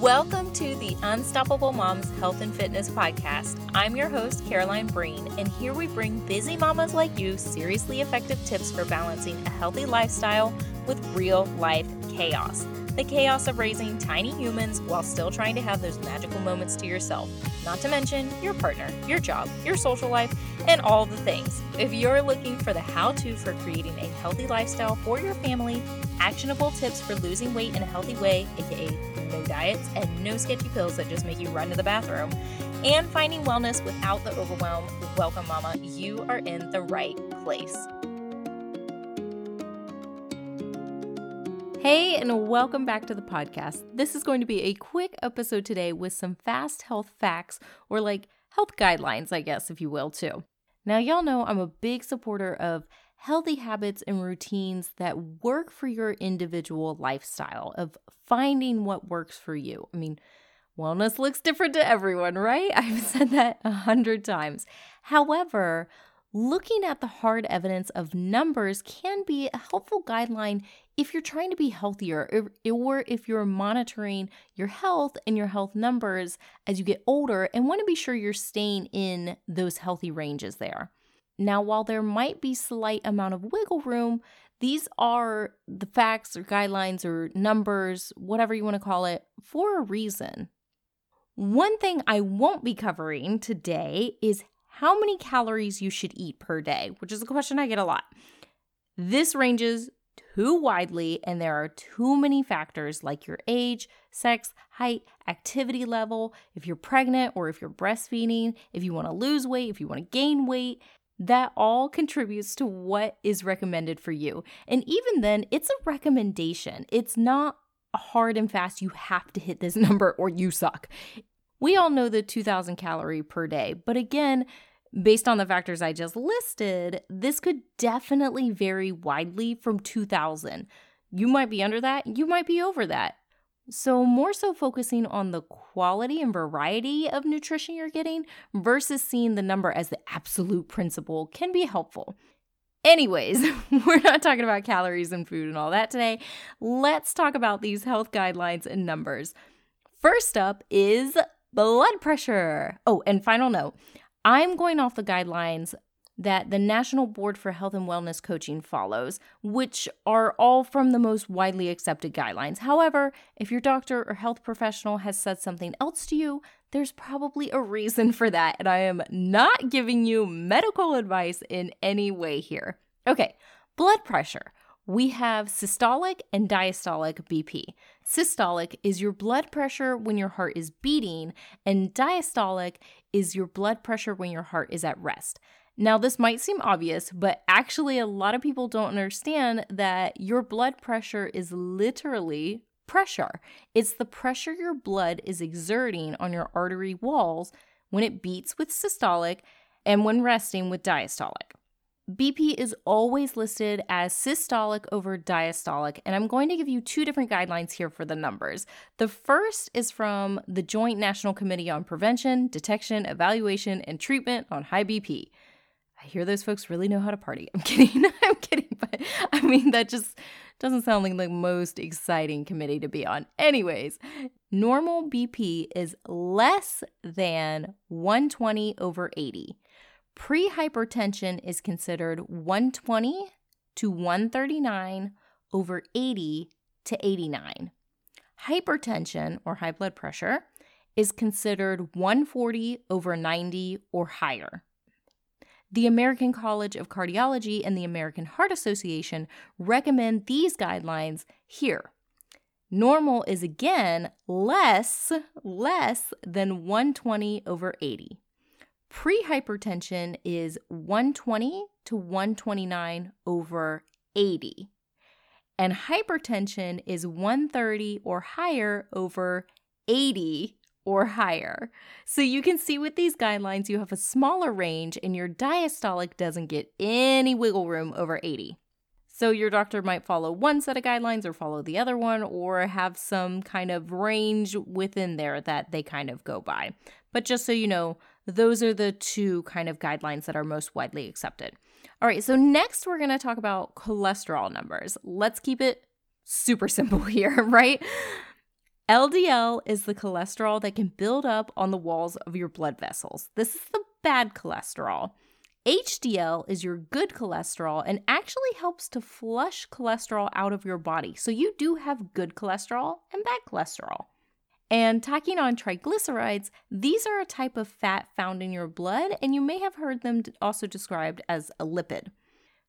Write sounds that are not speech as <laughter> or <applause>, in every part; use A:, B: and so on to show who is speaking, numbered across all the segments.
A: Welcome to the Unstoppable Moms Health and Fitness Podcast. I'm your host, Caroline Breen, and here we bring busy mamas like you seriously effective tips for balancing a healthy lifestyle with real life chaos. The chaos of raising tiny humans while still trying to have those magical moments to yourself, not to mention your partner, your job, your social life, and all the things. If you're looking for the how to for creating a healthy lifestyle for your family, actionable tips for losing weight in a healthy way, aka no diets and no sketchy pills that just make you run to the bathroom, and finding wellness without the overwhelm, welcome, Mama. You are in the right place. Hey, and welcome back to the podcast. This is going to be a quick episode today with some fast health facts or like health guidelines, I guess, if you will, too. Now, y'all know I'm a big supporter of healthy habits and routines that work for your individual lifestyle, of finding what works for you. I mean, wellness looks different to everyone, right? <laughs> I've said that a hundred times. However, looking at the hard evidence of numbers can be a helpful guideline if you're trying to be healthier or if you're monitoring your health and your health numbers as you get older and want to be sure you're staying in those healthy ranges there. Now, while there might be slight amount of wiggle room, these are the facts or guidelines or numbers, whatever you want to call it, for a reason. One thing I won't be covering today is how many calories you should eat per day, which is a question I get a lot. This ranges too widely, and there are too many factors like your age, sex, height, activity level, if you're pregnant or if you're breastfeeding, if you want to lose weight, if you want to gain weight, that all contributes to what is recommended for you. And even then, it's a recommendation. It's not hard and fast, you have to hit this <laughs> number or you suck. We all know the 2000 calorie per day, but again, based on the factors I just listed, this could definitely vary widely from 2000. You might be under that, you might be over that. So, more so focusing on the quality and variety of nutrition you're getting versus seeing the number as the absolute principle can be helpful. Anyways, <laughs> we're not talking about calories and food and all that today. Let's talk about these health guidelines and numbers. First up is blood pressure. Oh, and final note I'm going off the guidelines that the National Board for Health and Wellness Coaching follows, which are all from the most widely accepted guidelines. However, if your doctor or health professional has said something else to you, there's probably a reason for that, and I am not giving you medical advice in any way here. Okay, blood pressure. We have systolic and diastolic BP. Systolic is your blood pressure when your heart is beating, and diastolic is your blood pressure when your heart is at rest. Now, this might seem obvious, but actually, a lot of people don't understand that your blood pressure is literally pressure. It's the pressure your blood is exerting on your artery walls when it beats with systolic and when resting with diastolic. BP is always listed as systolic over diastolic, and I'm going to give you two different guidelines here for the numbers. The first is from the Joint National Committee on Prevention, Detection, Evaluation, and Treatment on High BP. I hear those folks really know how to party. <laughs> I'm kidding. <laughs> I'm kidding. But I mean, that just doesn't sound like the most exciting committee to be on. Anyways, normal BP is less than 120 over 80. Pre hypertension is considered 120 to 139 over 80 to 89. Hypertension or high blood pressure is considered 140 over 90 or higher. The American College of Cardiology and the American Heart Association recommend these guidelines here. Normal is again less less than 120 over 80. Prehypertension is 120 to 129 over 80. And hypertension is 130 or higher over 80 or higher. So you can see with these guidelines, you have a smaller range and your diastolic doesn't get any wiggle room over 80. So your doctor might follow one set of guidelines or follow the other one or have some kind of range within there that they kind of go by. But just so you know, those are the two kind of guidelines that are most widely accepted. All right, so next we're going to talk about cholesterol numbers. Let's keep it super <laughs> simple here, right? LDL is the cholesterol that can build up on the walls of your blood vessels. This is the bad cholesterol. HDL is your good cholesterol and actually helps to flush cholesterol out of your body. So you do have good cholesterol and bad cholesterol. And tacking on triglycerides, these are a type of fat found in your blood, and you may have heard them also described as a lipid.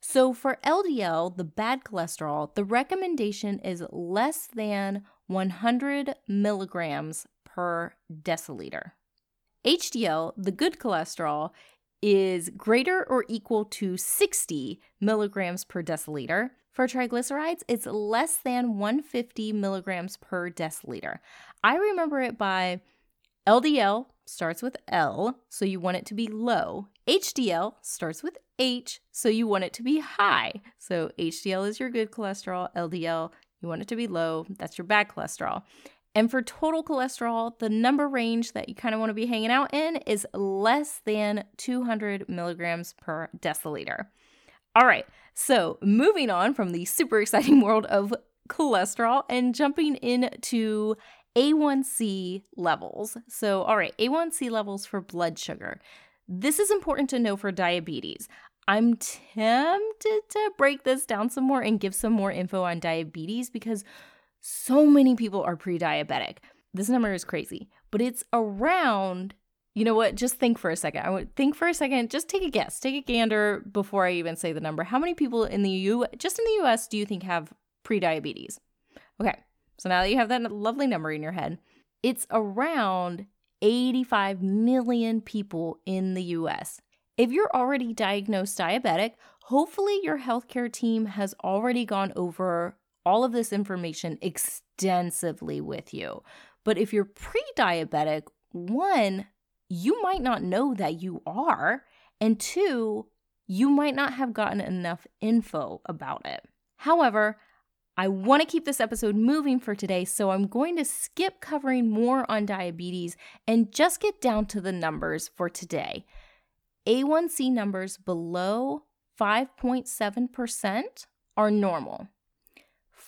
A: So for LDL, the bad cholesterol, the recommendation is less than 100 milligrams per deciliter. HDL, the good cholesterol, is greater or equal to 60 milligrams per deciliter. For triglycerides, it's less than 150 milligrams per deciliter. I remember it by LDL starts with L, so you want it to be low. HDL starts with H, so you want it to be high. So HDL is your good cholesterol, LDL, you want it to be low, that's your bad cholesterol. And for total cholesterol, the number range that you kind of want to be hanging out in is less than 200 milligrams per deciliter. All right, so moving on from the super exciting <laughs> world of cholesterol and jumping into A1C levels. So, all right, A1C levels for blood sugar. This is important to know for diabetes. I'm tempted to break this down some more and give some more info on diabetes because so many people are pre diabetic. This number is crazy, but it's around. You know what? Just think for a second. I would think for a second. Just take a guess. Take a gander before I even say the number. How many people in the U, just in the U.S., do you think have pre-diabetes? Okay, so now that you have that lovely number in your head, it's around 85 million people in the US. If you're already diagnosed diabetic, hopefully your healthcare team has already gone over all of this information extensively with you. But if you're pre diabetic, one, you might not know that you are. And two, you might not have gotten enough info about it. However, I want to keep this episode moving for today, so I'm going to skip covering more on diabetes and just get down to the numbers for today. A1C numbers below 5.7% are normal.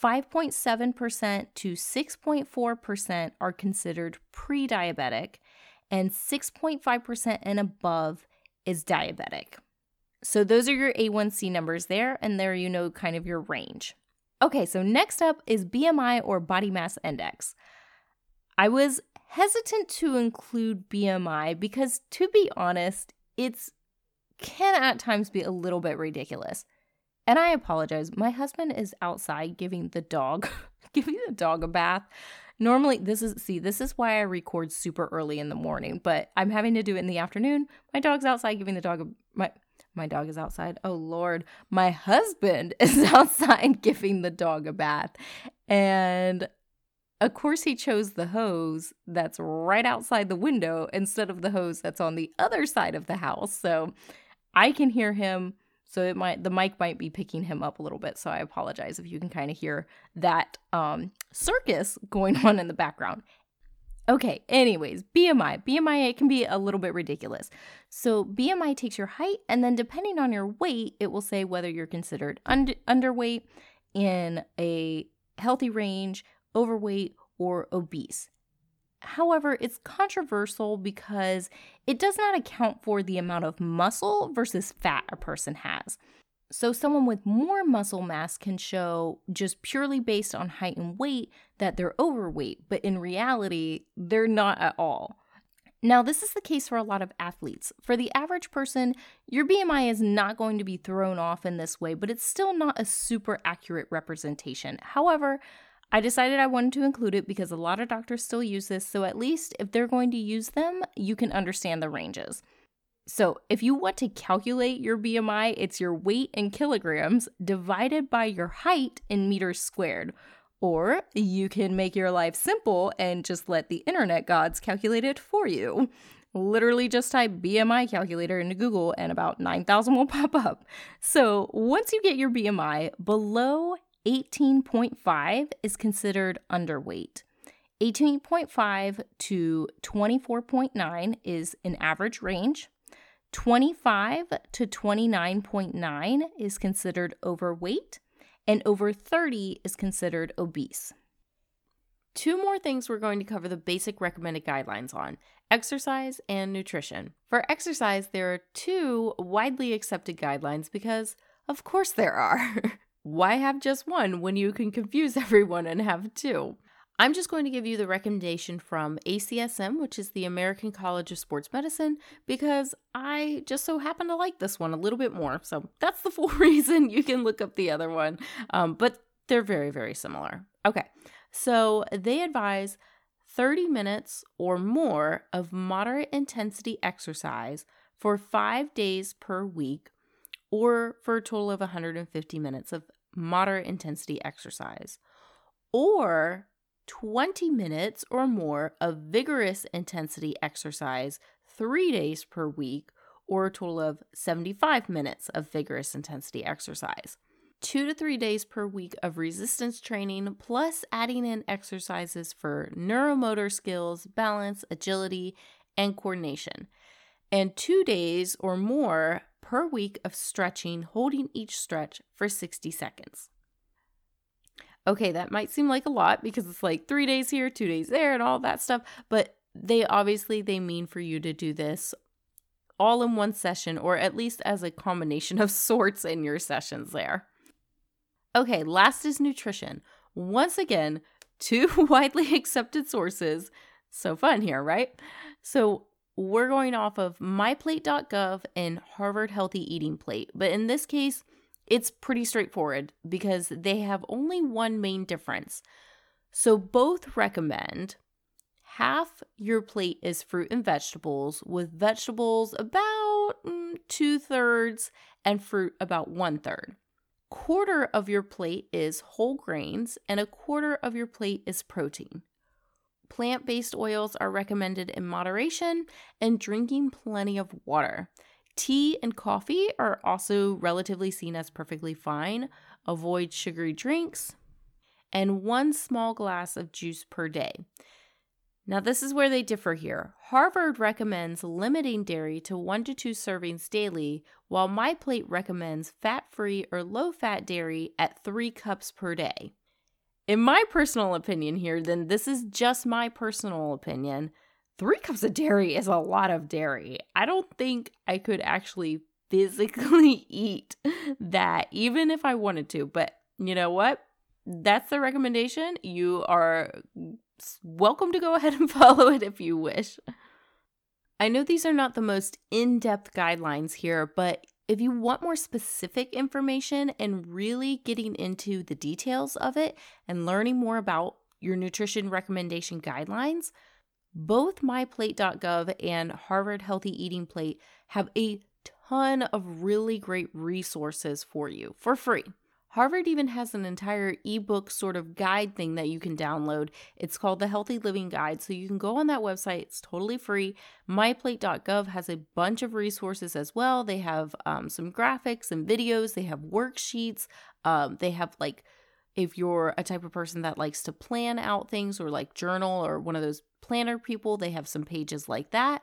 A: 5.7% to 6.4% are considered pre diabetic, and 6.5% and above is diabetic. So, those are your A1C numbers there, and there you know kind of your range. Okay, so next up is BMI or body mass index. I was hesitant to include BMI because, to be honest, it's can at times be a little bit ridiculous. And I apologize. My husband is outside giving the dog <laughs> giving the dog a bath. Normally this is see, this is why I record super early in the morning, but I'm having to do it in the afternoon. My dog's outside giving the dog a my my dog is outside. Oh lord. My husband <laughs> is outside giving the dog a bath. And of course, he chose the hose that's right outside the window instead of the hose that's on the other side of the house. So I can hear him so it might the mic might be picking him up a little bit. So I apologize if you can kind of hear that um, circus <laughs> going on in the background. Okay, anyways, BMI. BMI it can be a little bit ridiculous. So BMI takes your height and then depending on your weight, it will say whether you're considered under, underweight in a healthy range, overweight or obese. However, it's controversial because it does not account for the amount of muscle versus fat a person has. So, someone with more muscle mass can show just purely based on height and weight that they're overweight, but in reality, they're not at all. Now, this is the case for a lot of athletes. For the average person, your BMI is not going to be thrown off in this way, but it's still not a super accurate representation. However, I decided I wanted to include it because a lot of doctors still use this, so at least if they're going to use them, you can understand the ranges. So, if you want to calculate your BMI, it's your weight in kilograms divided by your height in meters squared. Or you can make your life simple and just let the internet gods calculate it for you. Literally just type BMI calculator into Google and about 9,000 will <laughs> pop up. So, once you get your BMI below 18.5 is considered underweight. 18.5 to 24.9 is an average range. 25 to 29.9 is considered overweight, and over 30 is considered obese. two more things we're going to cover the basic recommended guidelines on exercise and nutrition. For exercise, there are two widely accepted guidelines because, of course, there are. <laughs> Why have just one when you can confuse <laughs> everyone and have two? I'm just going to give you the recommendation from ACSM, which is the American College of Sports Medicine, because I just so happen to like this one a little bit more. So that's the <laughs> full reason you can look up the other one. Um, but they're very, very similar. Okay, so they advise 30 minutes or more of moderate intensity exercise for five days per week, or for a total of 150 minutes of moderate intensity exercise, or 20 minutes or more of vigorous intensity exercise three days per week, or a total of 75 minutes of vigorous intensity exercise. Two to three days per week of resistance training, plus adding in exercises for neuromotor skills, balance, agility, and coordination. And two days or more per week of stretching, holding each stretch for 60 seconds okay, that might seem like a lot because it's like three days here, two days there, and all that stuff. But they obviously they mean for you to do this all in one session or at least as a combination of <laughs> sorts in your sessions there. Okay, last is nutrition. Once again, <laughs> two widely accepted sources. So fun here, right? So we're going off of myplate.gov and Harvard Healthy Eating Plate. But in this case, it's pretty straightforward because they have only one main difference. So both recommend half your plate is fruit and vegetables, with vegetables about mm, two thirds and fruit about one third. Quarter of your plate is whole grains, and a quarter of your plate is protein. Plant based oils are recommended in moderation and drinking plenty of water. Tea and coffee are also relatively seen as perfectly fine. Avoid sugary drinks and one small glass of juice per day. Now, this is where they differ here. Harvard recommends limiting dairy to one to two servings daily, while MyPlate recommends fat free or low fat dairy at three cups per day. In my personal opinion, here, then this is just my personal opinion three cups of dairy is a lot of dairy. I don't think I could actually physically <laughs> eat that, even if I wanted to. But you know what? That's the recommendation. You are welcome to go <laughs> ahead and follow it if you wish. I know these are not the most in depth guidelines here, but if you want more specific information and really getting into the details of it and learning more about your nutrition recommendation guidelines, both myplate.gov and Harvard Healthy Eating Plate have a ton of really great resources for you for free. Harvard even has an entire ebook sort of guide thing that you can download. It's called the Healthy Living Guide. So you can go on that website, it's totally free. MyPlate.gov has a bunch of resources as well. They have um, some graphics and videos, they have worksheets, um, they have like if you're a type of person that likes to plan out things or like journal or one of those planner people, they have some pages like that.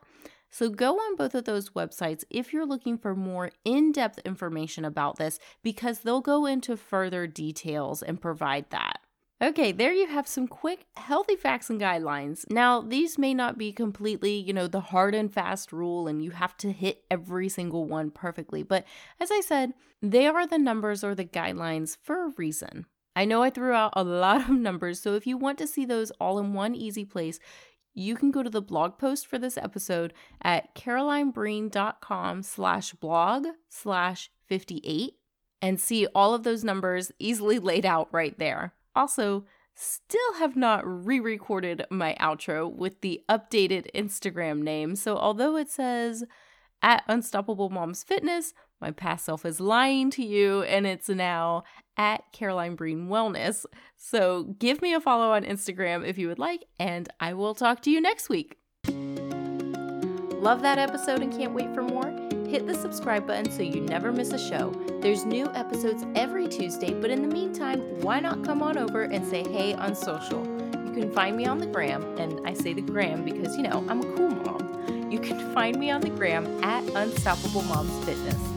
A: So go on both of those websites if you're looking for more in depth information about this because they'll go into further details and provide that. Okay, there you have some quick healthy facts and guidelines. Now, these may not be completely, you know, the hard and fast rule and you have to hit every single one perfectly, but as I said, they are the numbers or the guidelines for a reason. I know I threw out a lot of <laughs> numbers, so if you want to see those all in one easy place, you can go to the blog post for this episode at carolinebreen.com slash blog slash 58 and see all of those numbers easily <laughs> laid out right there. Also, still have not re recorded my outro with the updated Instagram name. So although it says at Unstoppable Moms Fitness, my past self is lying to you, and it's now at Caroline Breen Wellness. So give me a follow on Instagram if you would like, and I will talk to you next week. Love that episode and can't wait for more? Hit the subscribe button so you never miss a show. There's new episodes every Tuesday, but in the meantime, why not come on over and say hey on social? You can find me on the gram, and I say the gram because, you know, I'm a cool mom. You can find me on the gram at Unstoppable Moms Fitness.